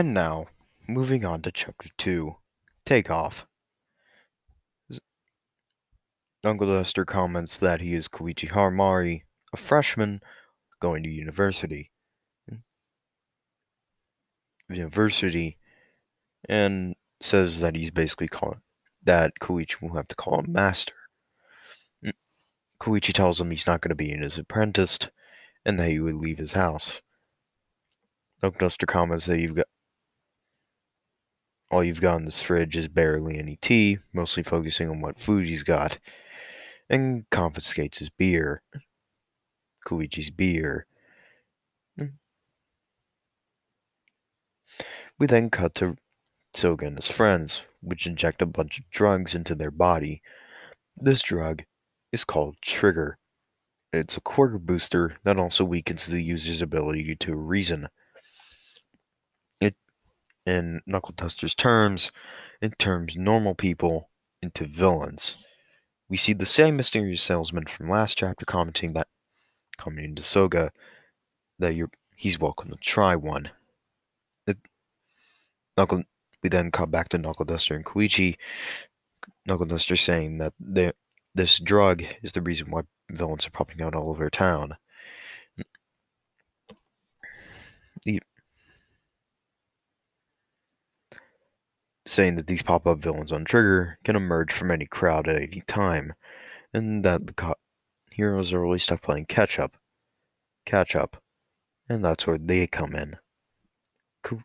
And now, moving on to chapter 2 Takeoff. Uncle Lester comments that he is Koichi Haramari, a freshman going to university. University, and says that he's basically calling that Koichi will have to call him master. Mm, Koichi tells him he's not going to be in his apprentice and that he would leave his house. Uncle Lester comments that you've got all you've got in this fridge is barely any tea, mostly focusing on what food he's got and confiscates his beer. Koichi's beer. Mm. We then cut to Soga and his friends, which inject a bunch of drugs into their body. This drug is called Trigger. It's a quirk booster that also weakens the user's ability to reason. In Knuckle Duster's terms, it turns normal people into villains. We see the same mysterious salesman from last chapter commenting that commenting to Soga that you're he's welcome to try one. It, Knuckle we then cut back to Knuckle Duster and Koichi. Knuckle Duster saying that this drug is the reason why villains are popping out all over town. The, saying that these pop-up villains on Trigger can emerge from any crowd at any time, and that the co- heroes are really stuck playing catch-up, catch-up, and that's where they come in. Ko-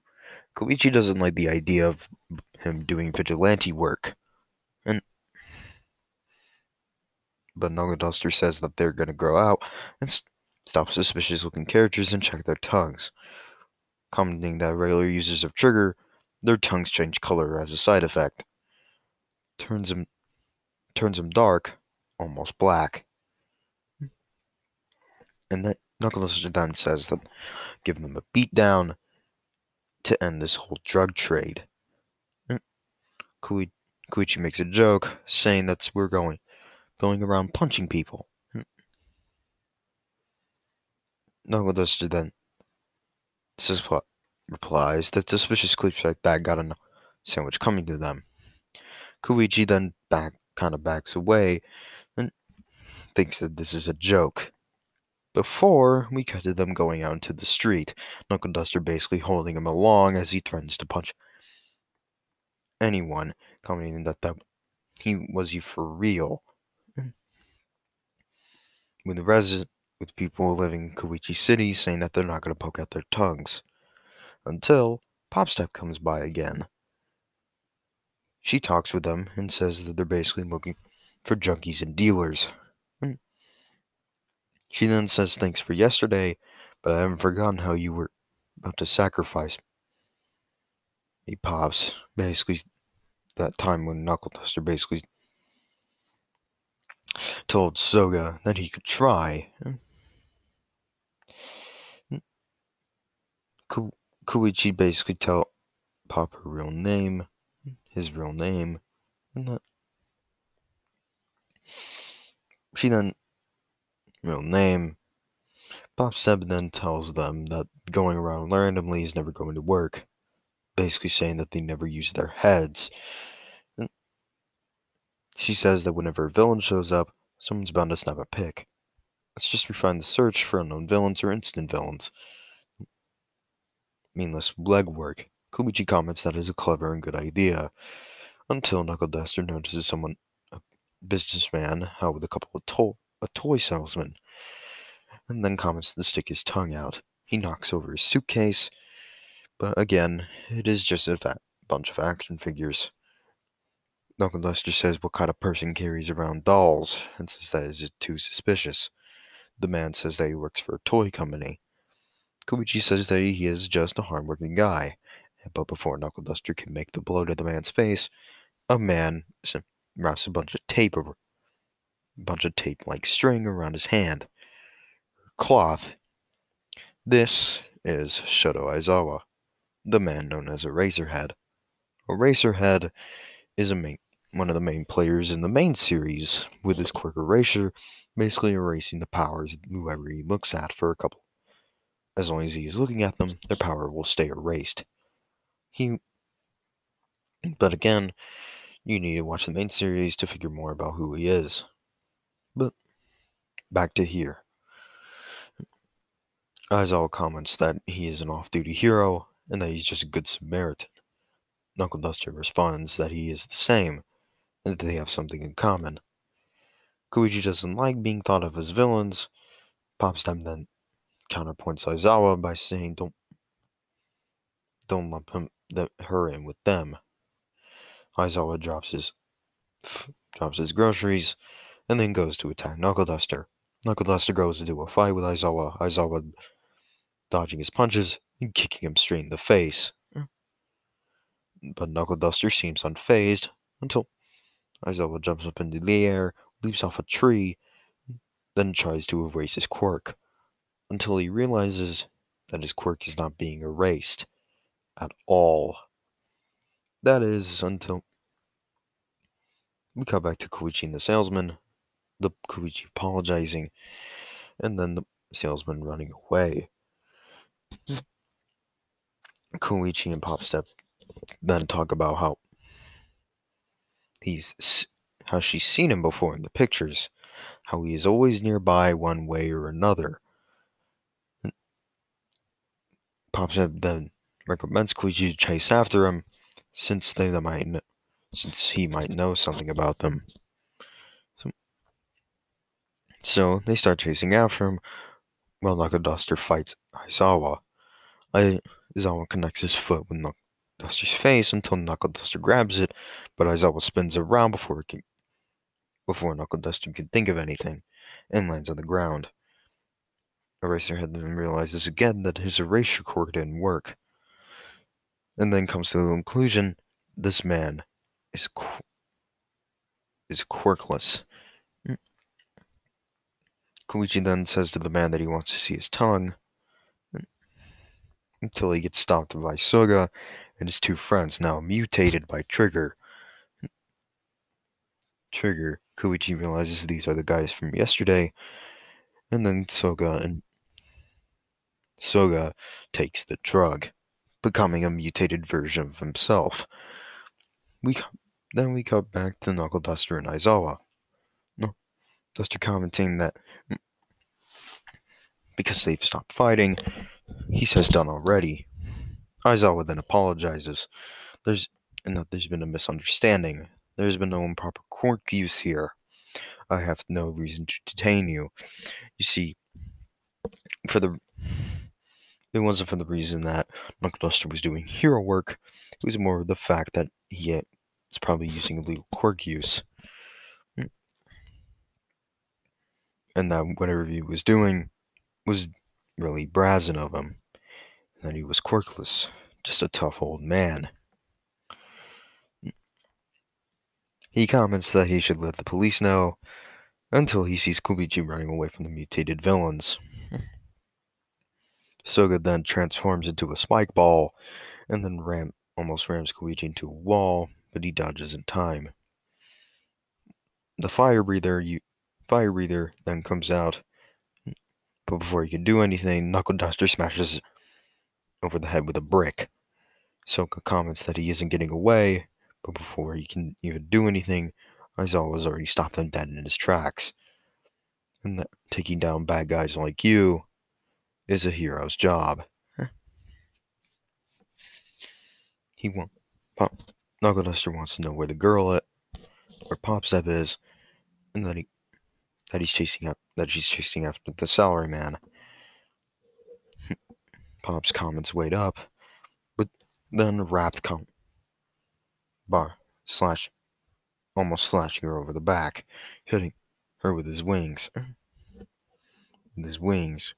Koichi doesn't like the idea of him doing vigilante work, and but Knuckle Duster says that they're going to grow out and st- stop suspicious-looking characters and check their tongues, commenting that regular users of Trigger their tongues change color as a side effect. Turns them turns them dark, almost black. And that Knuckles then says that give them a beat down to end this whole drug trade. Kui, Koichi makes a joke saying that we're going going around punching people. Knuckle then says what replies that suspicious creeps like that got a sandwich coming to them. Koichi then back kind of backs away and thinks that this is a joke. Before we cut to them going out into the street, Knuckle Duster basically holding him along as he threatens to punch anyone, commenting that, that he was you for real. With the resident with people living in Koichi City saying that they're not going to poke out their tongues until Popstep comes by again. She talks with them and says that they're basically looking for junkies and dealers. Hmm. She then says thanks for yesterday, but I haven't forgotten how you were about to sacrifice me, Pops. Basically, that time when Knuckle Duster basically told Soga that he could try. Hmm. Hmm. Cool. Koichi basically tell Pop her real name, his real name, and that she then real name. Popstep then tells them that going around randomly is never going to work, basically saying that they never use their heads. And she says that whenever a villain shows up, someone's bound to snap a pick. Let's just refine the search for unknown villains or instant villains meaningless legwork. Koichi comments that is a clever and good idea, until Knuckle Duster notices someone, a businessman, out with a couple of to- a toy salesman, and then comments to stick his tongue out. He knocks over his suitcase, but again, it is just a fa- bunch of action figures. Knuckle Duster says what kind of person carries around dolls, and says that is too suspicious. The man says that he works for a toy company. Koichi says that he is just a hardworking guy, but before Knuckle Duster can make the blow to the man's face, a man wraps a bunch of tape over, bunch of tape like string around his hand, cloth. This is Shota Aizawa, the man known as Eraserhead. Eraserhead is a main, one of the main players in the main series, with his quick eraser basically erasing the powers of whoever he looks at for a couple as long as he is looking at them, their power will stay erased. He, but again, you need to watch the main series to figure more about who he is. But back to here. Aizawa comments that he is an off duty hero and that he's just a good Samaritan. Knuckle Duster responds that he is the same and that they have something in common. Koichi doesn't like being thought of as villains. Popstep then counterpoints Aizawa by saying don't don't lump him the, her in with them. Aizawa drops his drops his groceries and then goes to attack Knuckle Duster. Knuckle Duster goes into a fight with Aizawa. Aizawa dodging his punches and kicking him straight in the face. But Knuckle Duster seems unfazed until Aizawa jumps up into the air, leaps off a tree, then tries to erase his quirk until he realizes that his quirk is not being erased at all. That is until we cut back to Koichi and the salesman, the Koichi apologizing, and then the salesman running away. Koichi and Popstep then talk about how he's how she's seen him before in the pictures, how he is always nearby one way or another. Popstep then recommends Koichi to chase after him, since they might since he might know something about them. So, so they start chasing after him, while Knuckle Duster fights Aizawa. Aizawa connects his foot with Knuckle Duster's face until Knuckle Duster grabs it, but Aizawa spins around before it can, before Knuckle Duster can think of anything, and lands on the ground. Eraserhead then realizes again that his erasure cord didn't work, and then comes to the conclusion: this man is qu- is quirkless. Mm. Koichi then says to the man that he wants to see his tongue mm, until he gets stopped by Soga and his two friends, now mutated by Trigger. Mm. Trigger, Koichi realizes these are the guys from yesterday, and then Soga and Soga takes the drug, becoming a mutated version of himself. We then we cut back to Knuckle Duster and Aizawa. No, Duster commenting that because they've stopped fighting, he says done already. Aizawa then apologizes. There's and that there's been a misunderstanding. There's been no improper quirk use here. I have no reason to detain you. You see, for the it wasn't for the reason that Knuckleduster was doing hero work. It was more the fact that he uh, was probably using illegal quirk use. Mm. And that whatever he was doing was really brazen of him. And that he was quirkless. Just a tough old man. Mm. He comments that he should let the police know until he sees Koichi running away from the mutated villains. Soga then transforms into a spike ball and then ram almost rams Koichi into a wall, but he dodges in time. The fire breather you fire breather then comes out, but before he can do anything, Knuckle Duster smashes over the head with a brick. Soga comments that he isn't getting away, but before he can even do anything, Aizawa has already stopped him dead in his tracks. And that taking down bad guys like you is a hero's job. He won't. Pop, Knuckle Duster wants to know where the girl at, where Popstep is, and that he that he's chasing up that she's chasing after the salary man. Pop's comments wait up, but then com bar slash almost slashing her over the back, hitting her with his wings. With his wings.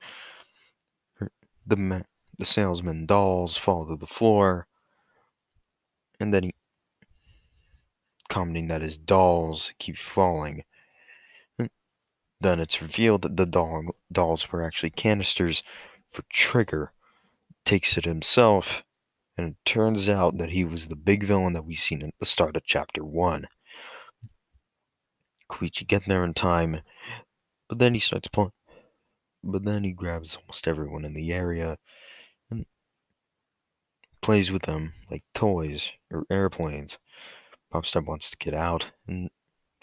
The ma- the salesman dolls fall to the floor, and then he commenting that his dolls keep falling. Hmm. Then it's revealed that the doll, dolls were actually canisters for Trigger. Takes it himself, and it turns out that he was the big villain that we seen at the start of chapter one. Koichi getting there in time, but then he starts pulling. But then he grabs almost everyone in the area and plays with them like toys or airplanes. Popstep wants to get out, and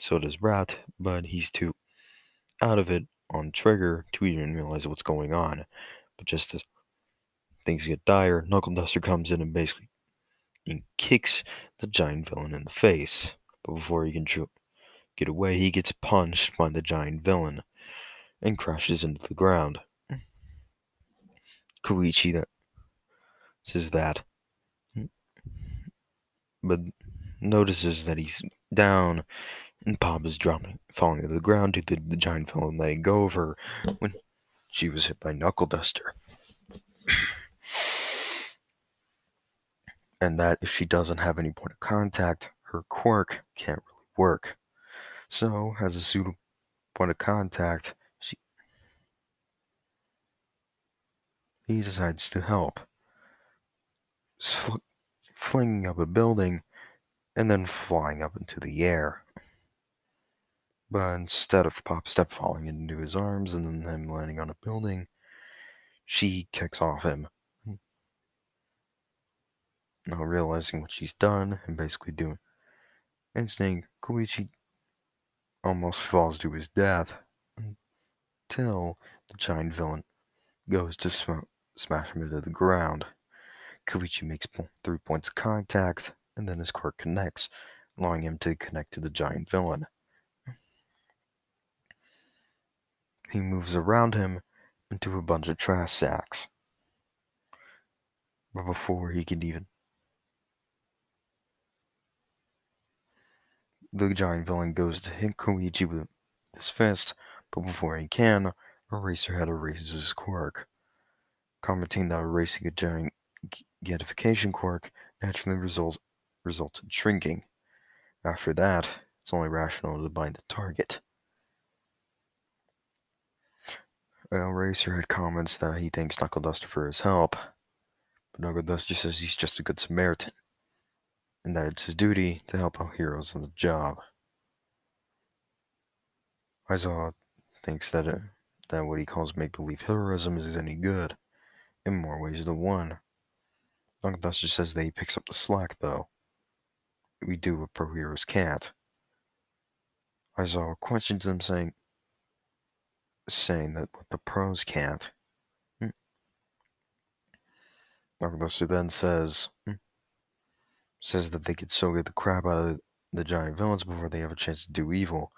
so does Brat, but he's too out of it on Trigger to even realize what's going on. But just as things get dire, Knuckle Duster comes in and basically and kicks the giant villain in the face. But before he can get away, he gets punched by the giant villain and crashes into the ground. Koichi that says that, but notices that he's down and Pop is dropping, falling to the ground due to the giant villain letting go of her when she was hit by Knuckle Duster. and that if she doesn't have any point of contact, her quirk can't really work. So, as a pseudo point of contact, he decides to help, Fl- flinging up a building and then flying up into the air. But instead of Pop Step falling into his arms and then him landing on a building, she kicks off him. Now realizing what she's done and basically doing and saying Koichi almost falls to his death until the giant villain goes to sm- smash him into the ground. Koichi makes three points of contact, and then his quirk connects, allowing him to connect to the giant villain. He moves around him into a bunch of trash sacks. But before he can even the giant villain goes to hit Koichi with his fist, but before he can, Eraserhead erases his quirk, commenting that erasing a giant getification quirk naturally result, results in shrinking. After that, it's only rational to bind the target. Eraserhead comments that he thanks Knuckle Duster for his help, but Knuckle Duster says he's just a good Samaritan and that it's his duty to help out heroes on the job. Aizawa thinks that, uh, that what he calls make-believe heroism is any good, in more ways than one. Knuckle Duster says that he picks up the slack, though. We do what pro heroes can't. Aizawa questions them, saying, saying that what the pros can't. Hmm. Duster then says, hmm, says that they could so get the crap out of the giant villains before they have a chance to do evil.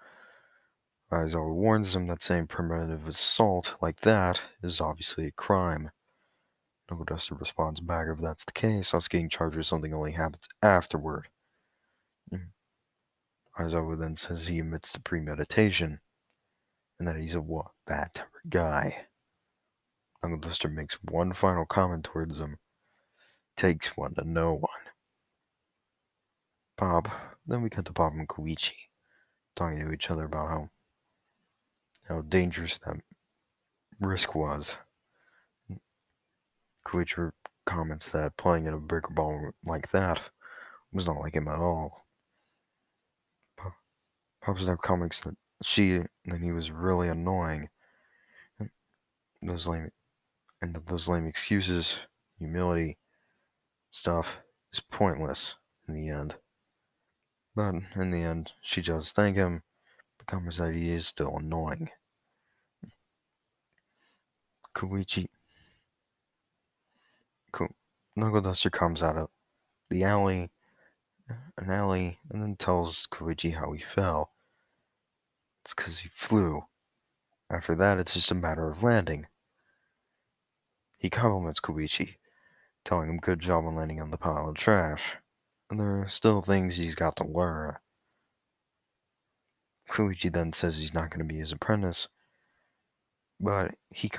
Aizawa warns them that saying primitive assault like that is obviously a crime. Knuckle Duster responds back if that's the case, us getting charged with something only happens afterward. Mm. Aizawa then says he admits to premeditation and that he's a what, bad guy. Knuckle Duster makes one final comment towards him. Takes one to know one. Bob. Then we cut to Bob and Koichi talking to each other about how how dangerous that risk was. Koichi comments that playing in a bigger ball like that was not like him at all. Pop's now comments that she that he was really annoying. Those lame and those lame excuses, humility stuff is pointless in the end. But in the end, she does thank him, but comments that he is still annoying. Koichi. Knuckle Duster comes out of the alley, uh, an alley, and then tells Koichi how he fell. It's because he flew. After that, it's just a matter of landing. He compliments Koichi, telling him good job on landing on the pile of trash and there are still things he's got to learn. Koichi then says he's not going to be his apprentice, but he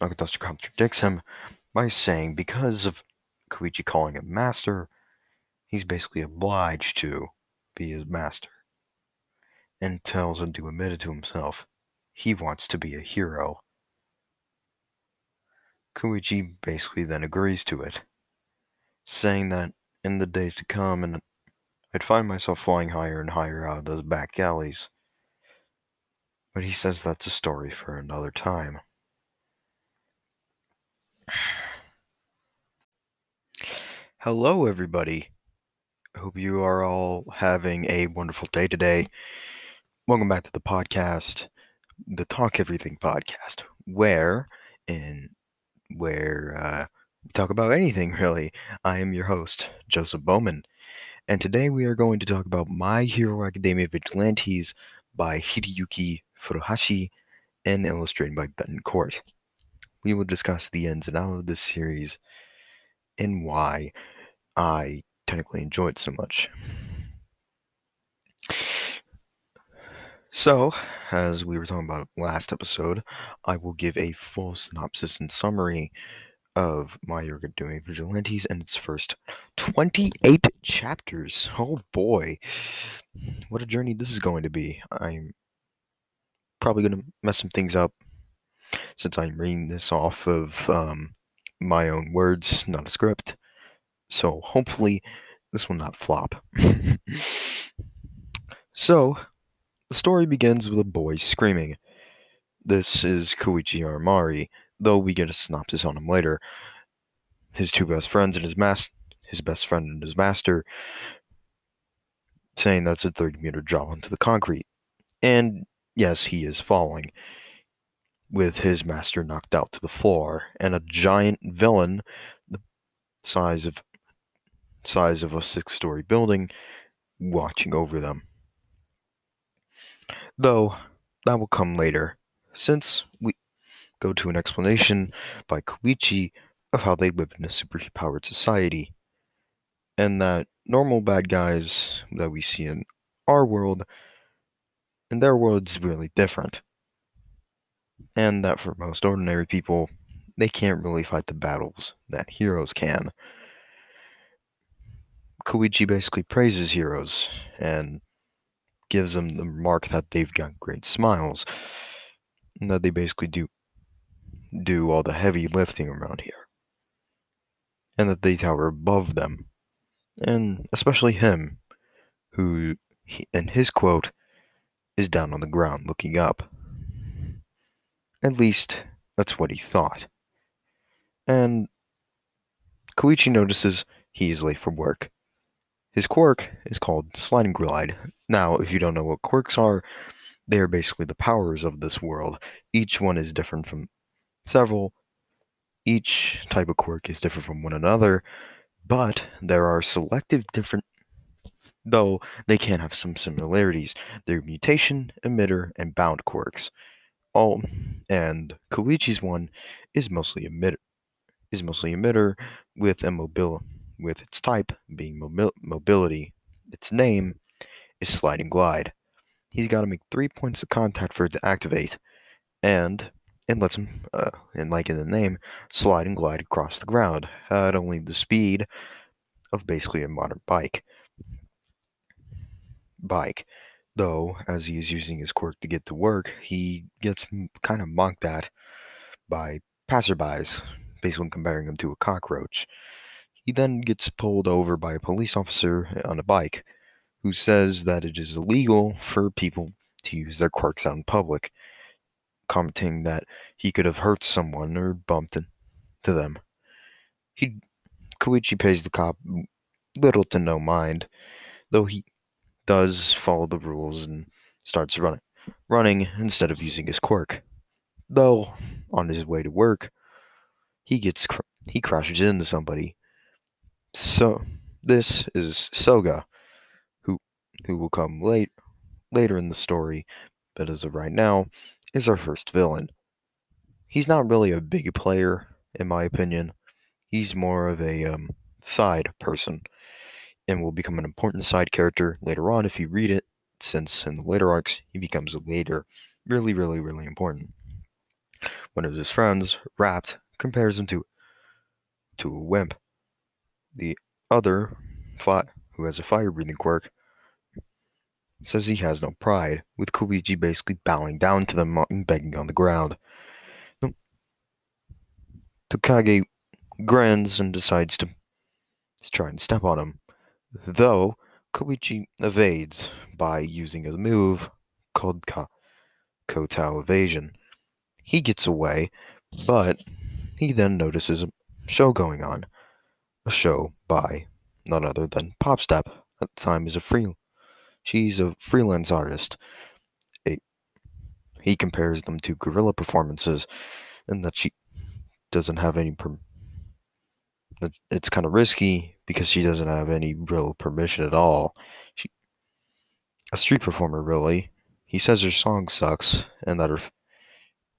Knuckle Duster contradicts him by saying because of Koichi calling him master, he's basically obliged to be his master, and tells him to admit it to himself. He wants to be a hero. Koichi basically then agrees to it, saying that in the days to come, and I'd find myself flying higher and higher out of those back alleys. But he says that's a story for another time. Hello, everybody. Hope you are all having a wonderful day today. Welcome back to the podcast, the Talk Everything podcast, where and where uh, we talk about anything really. I am your host, Joseph Bowman, and today we are going to talk about My Hero Academia Vigilantes by Hideyuki Furuhashi and illustrated by Betten Court. We will discuss the ins and outs of this series and why I technically enjoy it so much. So, as we were talking about last episode, I will give a full synopsis and summary of My Hero Doing Vigilantes and its first 28 chapters. Oh boy, what a journey this is going to be. I'm probably going to mess some things up since I'm reading this off of um, my own words, not a script. So hopefully this will not flop. so the story begins with a boy screaming. This is Koichi Aramari, though we get a synopsis on him later. His two best friends and his mas- his best friend and his master saying that's a 30 meter drop onto the concrete. And yes, he is falling with his master knocked out to the floor and a giant villain the size of size of a six-story building watching over them. Though that will come later, since we go to an explanation by Koichi of how they live in a superpowered society, and that normal bad guys that we see in our world, in their world is really different. And that for most ordinary people, they can't really fight the battles that heroes can. Koichi basically praises heroes and gives them the remark that they've got great smiles and that they basically do do all the heavy lifting around here. And that they tower above them. And especially him who in his quote is down on the ground looking up. At least that's what he thought. And Koichi notices he is late for work his quirk is called Sliding Glide. Now, if you don't know what quirks are, they are basically the powers of this world. Each one is different from several. Each type of quirk is different from one another, but there are selective different though they can have some similarities. They're mutation, emitter, and bound quirks. All and Koichi's one is mostly emitter is mostly emitter with a mobile with its type being mobility. Its name is Sliding Glide. He's got to make three points of contact for it to activate, and it lets him, uh, and like in the name, slide and glide across the ground at only the speed of basically a modern bike. Bike. Though, as he is using his quirk to get to work, he gets kind of mocked at by passerbys, basically comparing him to a cockroach. He then gets pulled over by a police officer uh, on a bike who says that it is illegal for people to use their quirks out in public, commenting that he could have hurt someone or bumped into them. He Koichi pays the cop little to no mind, though he does follow the rules and starts running running instead of using his quirk. Though on his way to work, he gets cr- he crashes into somebody so this is Soga, who who will come late later in the story, but as of right now, is our first villain. He's not really a big player, in my opinion. He's more of a um, side person, and will become an important side character later on if you read it, since in the later arcs he becomes later really, really, really important. One of his friends, Rapt, compares him to to a wimp the other, who has a fire breathing quirk, says he has no pride, with Koichi basically bowing down to them and begging on the ground. Tokage grins and decides to try and step on him, though Koichi evades by using a move called Ka- Kotao Evasion. He gets away, but he then notices a show going on a show by none other than Popstep. At the time, is a free. She's a freelance artist. He compares them to guerrilla performances, and that she doesn't have any. Per, it's kind of risky because she doesn't have any real permission at all. She, a street performer, really. He says her song sucks and that her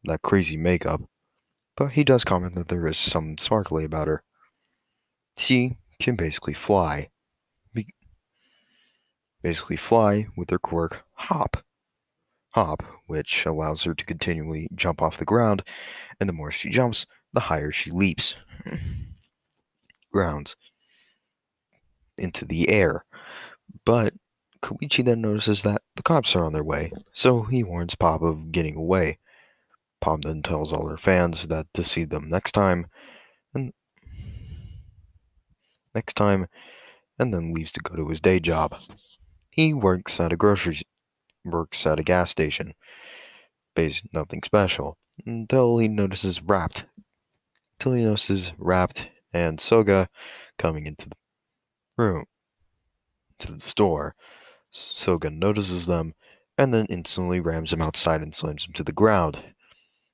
that crazy makeup, but he does comment that there is some sparkly about her. She can basically fly. Basically fly with her quirk hop. Hop, which allows her to continually jump off the ground, and the more she jumps, the higher she leaps. Grounds into the air. But Koichi then notices that the cops are on their way, so he warns Pop of getting away. Pop then tells all her fans that to see them next time, next time, and then leaves to go to his day job. He works at a grocery works at a gas station. Pays nothing special until he notices Rapt. Until he notices Rapt and Soga coming into the room to the store. Soga notices them and then instantly rams him outside and slams him to the ground.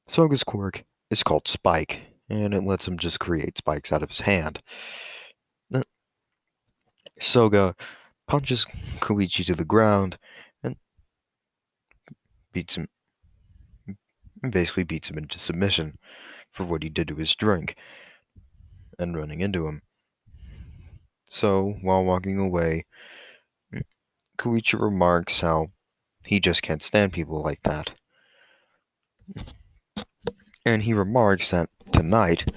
Soga's quirk is called Spike, and it lets him just create spikes out of his hand. Soga punches Koichi to the ground and beats him basically beats him into submission for what he did to his drink and running into him. So, while walking away, Koichi remarks how he just can't stand people like that. And he remarks that tonight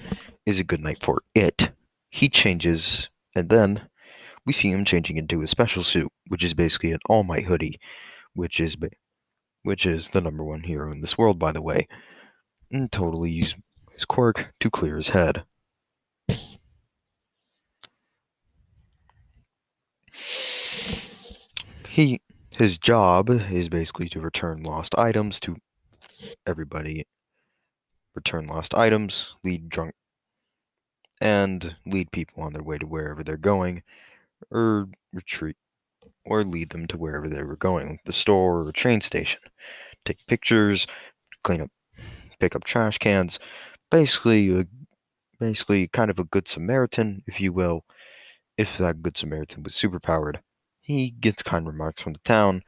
is a good night for it. He changes, and then we see him changing into a special suit, which is basically an All Might hoodie, which is which is the number one hero in this world, by the way, and totally use his quirk to clear his head. He his job is basically to return lost items to everybody. Return lost items, lead drunk and lead people on their way to wherever they're going or retreat or lead them to wherever they were going, the store or train station. Take pictures, clean up, pick up trash cans. Basically, basically, kind of a good Samaritan, if you will. If that good Samaritan was superpowered, he gets kind remarks from the town,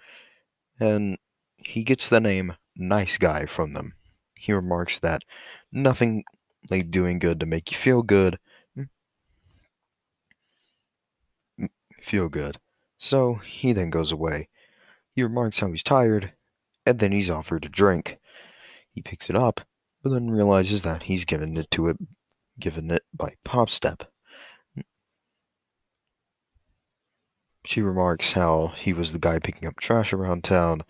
and he gets the name Nice Guy from them. He remarks that nothing like doing good to make you feel good feel good. So he then goes away. He remarks how he's tired, and then he's offered a drink. He picks it up, but then realizes that he's given it to it given it by Popstep. She remarks how he was the guy picking up trash around town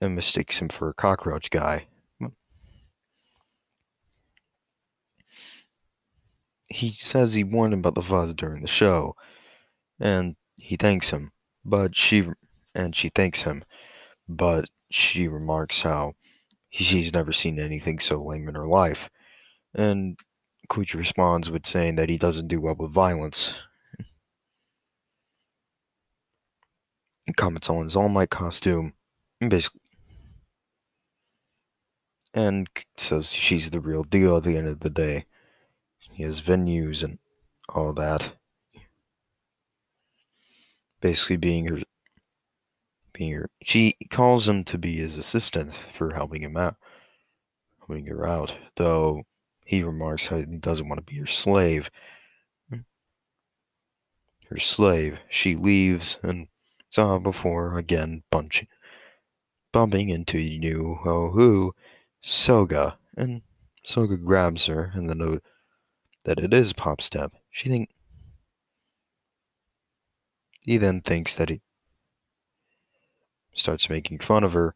and mistakes him for a cockroach guy. He says he warned him about the fuzz during the show, and he thanks him, but she and she thanks him, but she remarks how she's never seen anything so lame in her life, and Koichi responds with saying that he doesn't do well with violence. He comments on his All Might costume, and basically, and says she's the real deal at the end of the day. He has venues and all that basically being her being her she calls him to be his assistant for helping him out helping her out though he remarks how he doesn't want to be her slave. Hmm. Her slave she leaves and saw before again bumping into knew oh who soga and soga grabs her and the note that it is pop step she think he then thinks that he starts making fun of her.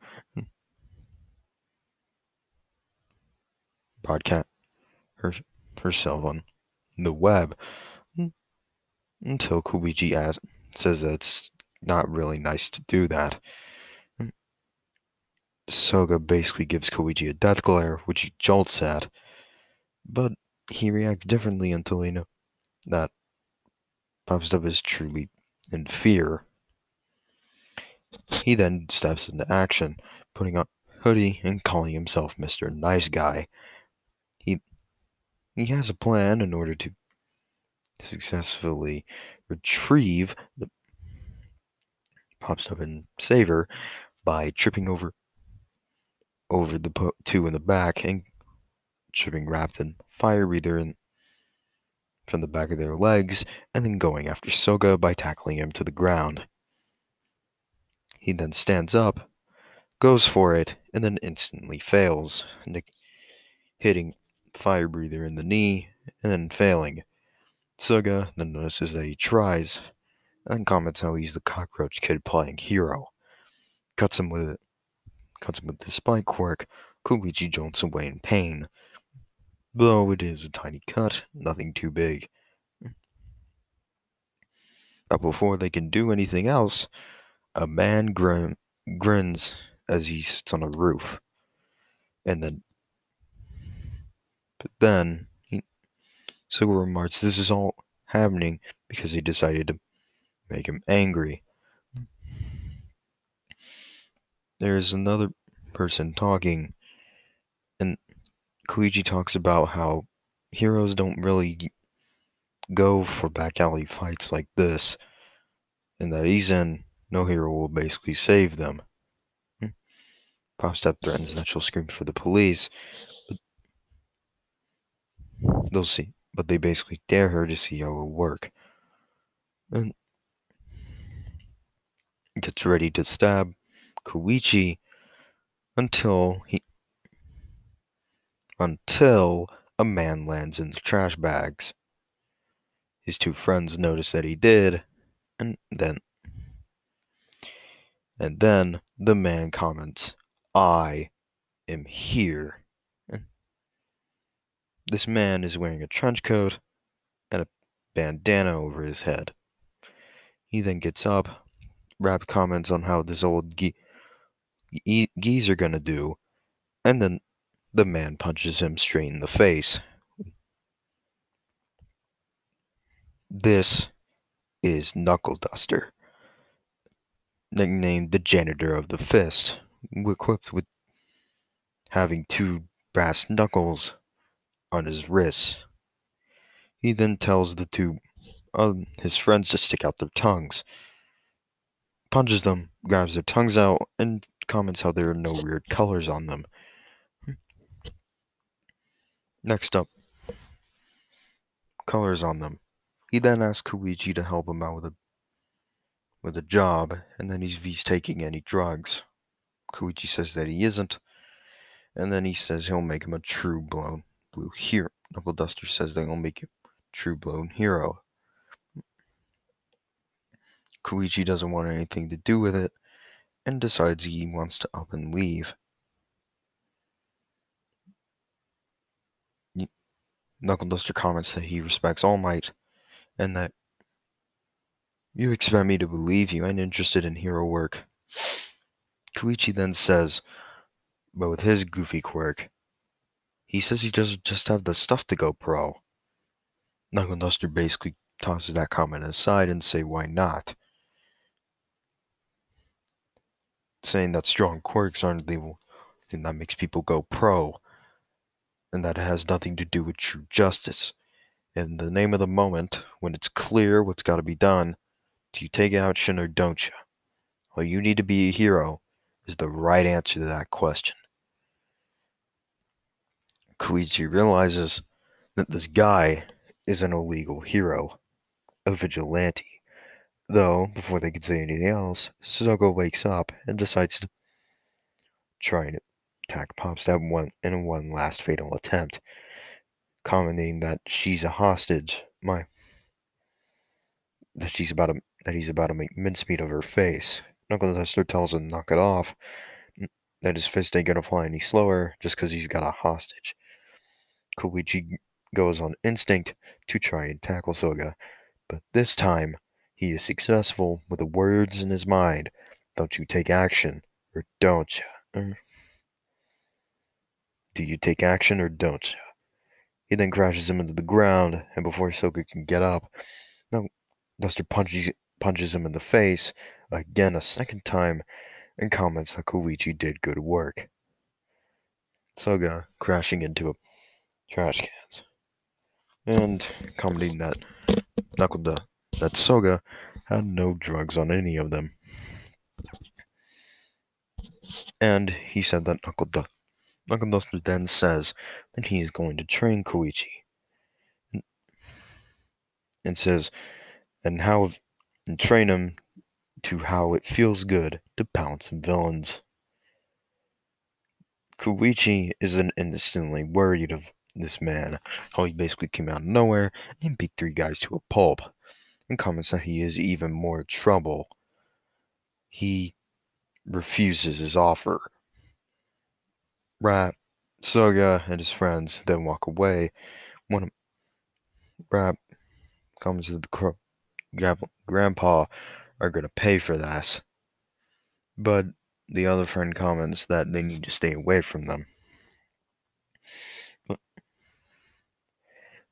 Broadcast her, herself on the web until Koichi asks, says that it's not really nice to do that. Soga basically gives Koichi a death glare, which he jolts at, but he reacts differently until he knows that pops up is truly in fear. He then steps into action, putting on hoodie and calling himself Mr. Nice Guy. He he has a plan in order to successfully retrieve the pops up and Saver by tripping over over the po- two in the back and tripping Raptor fire breather in from the back of their legs and then going after Soga by tackling him to the ground. He then stands up, goes for it, and then instantly fails, hitting fire breather in the knee and then failing. Soga then notices that he tries and comments how he's the cockroach kid playing hero. Cuts him with it. Cuts him with the spike quirk. Koichi jolts away in pain. Though it is a tiny cut, nothing too big. Hmm. But before they can do anything else, a man grin- grins as he sits on a roof. And then, but then, he, Soga remarks this is all happening because he decided to make him angry. Hmm. There's another person talking, and Koichi talks about how heroes don't really go for back alley fights like this, and that in, no hero will basically save them. Hmm. Popstep threatens that she'll scream for the police, but they'll see, but they basically dare her to see how it'll work. And gets ready to stab Koichi until he until a man lands in the trash bags. His two friends notice that he did, and then and then the man comments, I am here. This man is wearing a trench coat and a bandana over his head. He then gets up, Rap comments on how this old ge- ge- geezer gonna do, and then the man punches him straight in the face. This is Knuckle Duster, nicknamed the janitor of the fist, equipped with having two brass knuckles on his wrists. He then tells the two uh, his friends to stick out their tongues, punches them, grabs their tongues out, and comments how there are no weird colors on them. Next up, colors on them. He then asks Koichi to help him out with a with a job, and then he's, he's taking any drugs. Koichi says that he isn't, and then he says he'll make him a true blown blue hero. Knuckle Duster says they'll make him true blown hero. Koichi doesn't want anything to do with it and decides he wants to up and leave. Knuckle Duster comments that he respects All Might and that you expect me to believe you ain't interested in hero work. Koichi then says, but with his goofy quirk, he says he doesn't just have the stuff to go pro. Knuckle Duster basically tosses that comment aside and say why not. Saying that strong quirks aren't the thing that makes people go pro, and that has nothing to do with true justice. In the name of the moment, when it's clear what's got to be done, do you take action or don't you? All you need to be a hero is the right answer to that question. Koichi realizes that this guy is an illegal hero, a vigilante. Though, before they can say anything else, Suzuko wakes up and decides to try and attack Popstep one in one last fatal attempt, commenting that she's a hostage. My that she's about to that he's about to make mincemeat of her face. Knuckle Duster tells him knock it off, that his fist ain't gonna fly any slower just because he's got a hostage. Koichi goes on instinct to try and tackle Soga, but this time he is successful with the words in his mind. Don't you take action, or don't you? Do you take action, or don't? He then crashes him into the ground, and before Soga can get up, now Duster punches punches him in the face again a second time and comments that Koichi did good work. Soga crashing into a trash cans and commenting that Knuckle that Soga had no drugs on any of them. And he said that Knuckle, Knuckle then says that he is going to train Koichi. And, and says, and how, and train him to how it feels good to pounce on villains. Koichi isn't instantly worried of this man, how he basically came out of nowhere and beat three guys to a pulp, and comments that he is even more trouble. He refuses his offer. Rat, Soga, and his friends then walk away. One of Rat comes to the cro- grandpa are gonna pay for this. But the other friend comments that they need to stay away from them.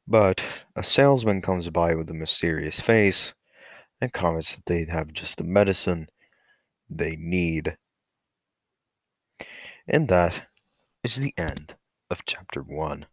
But a salesman comes by with a mysterious face and comments that they have just the medicine they need. And that is the end of chapter one.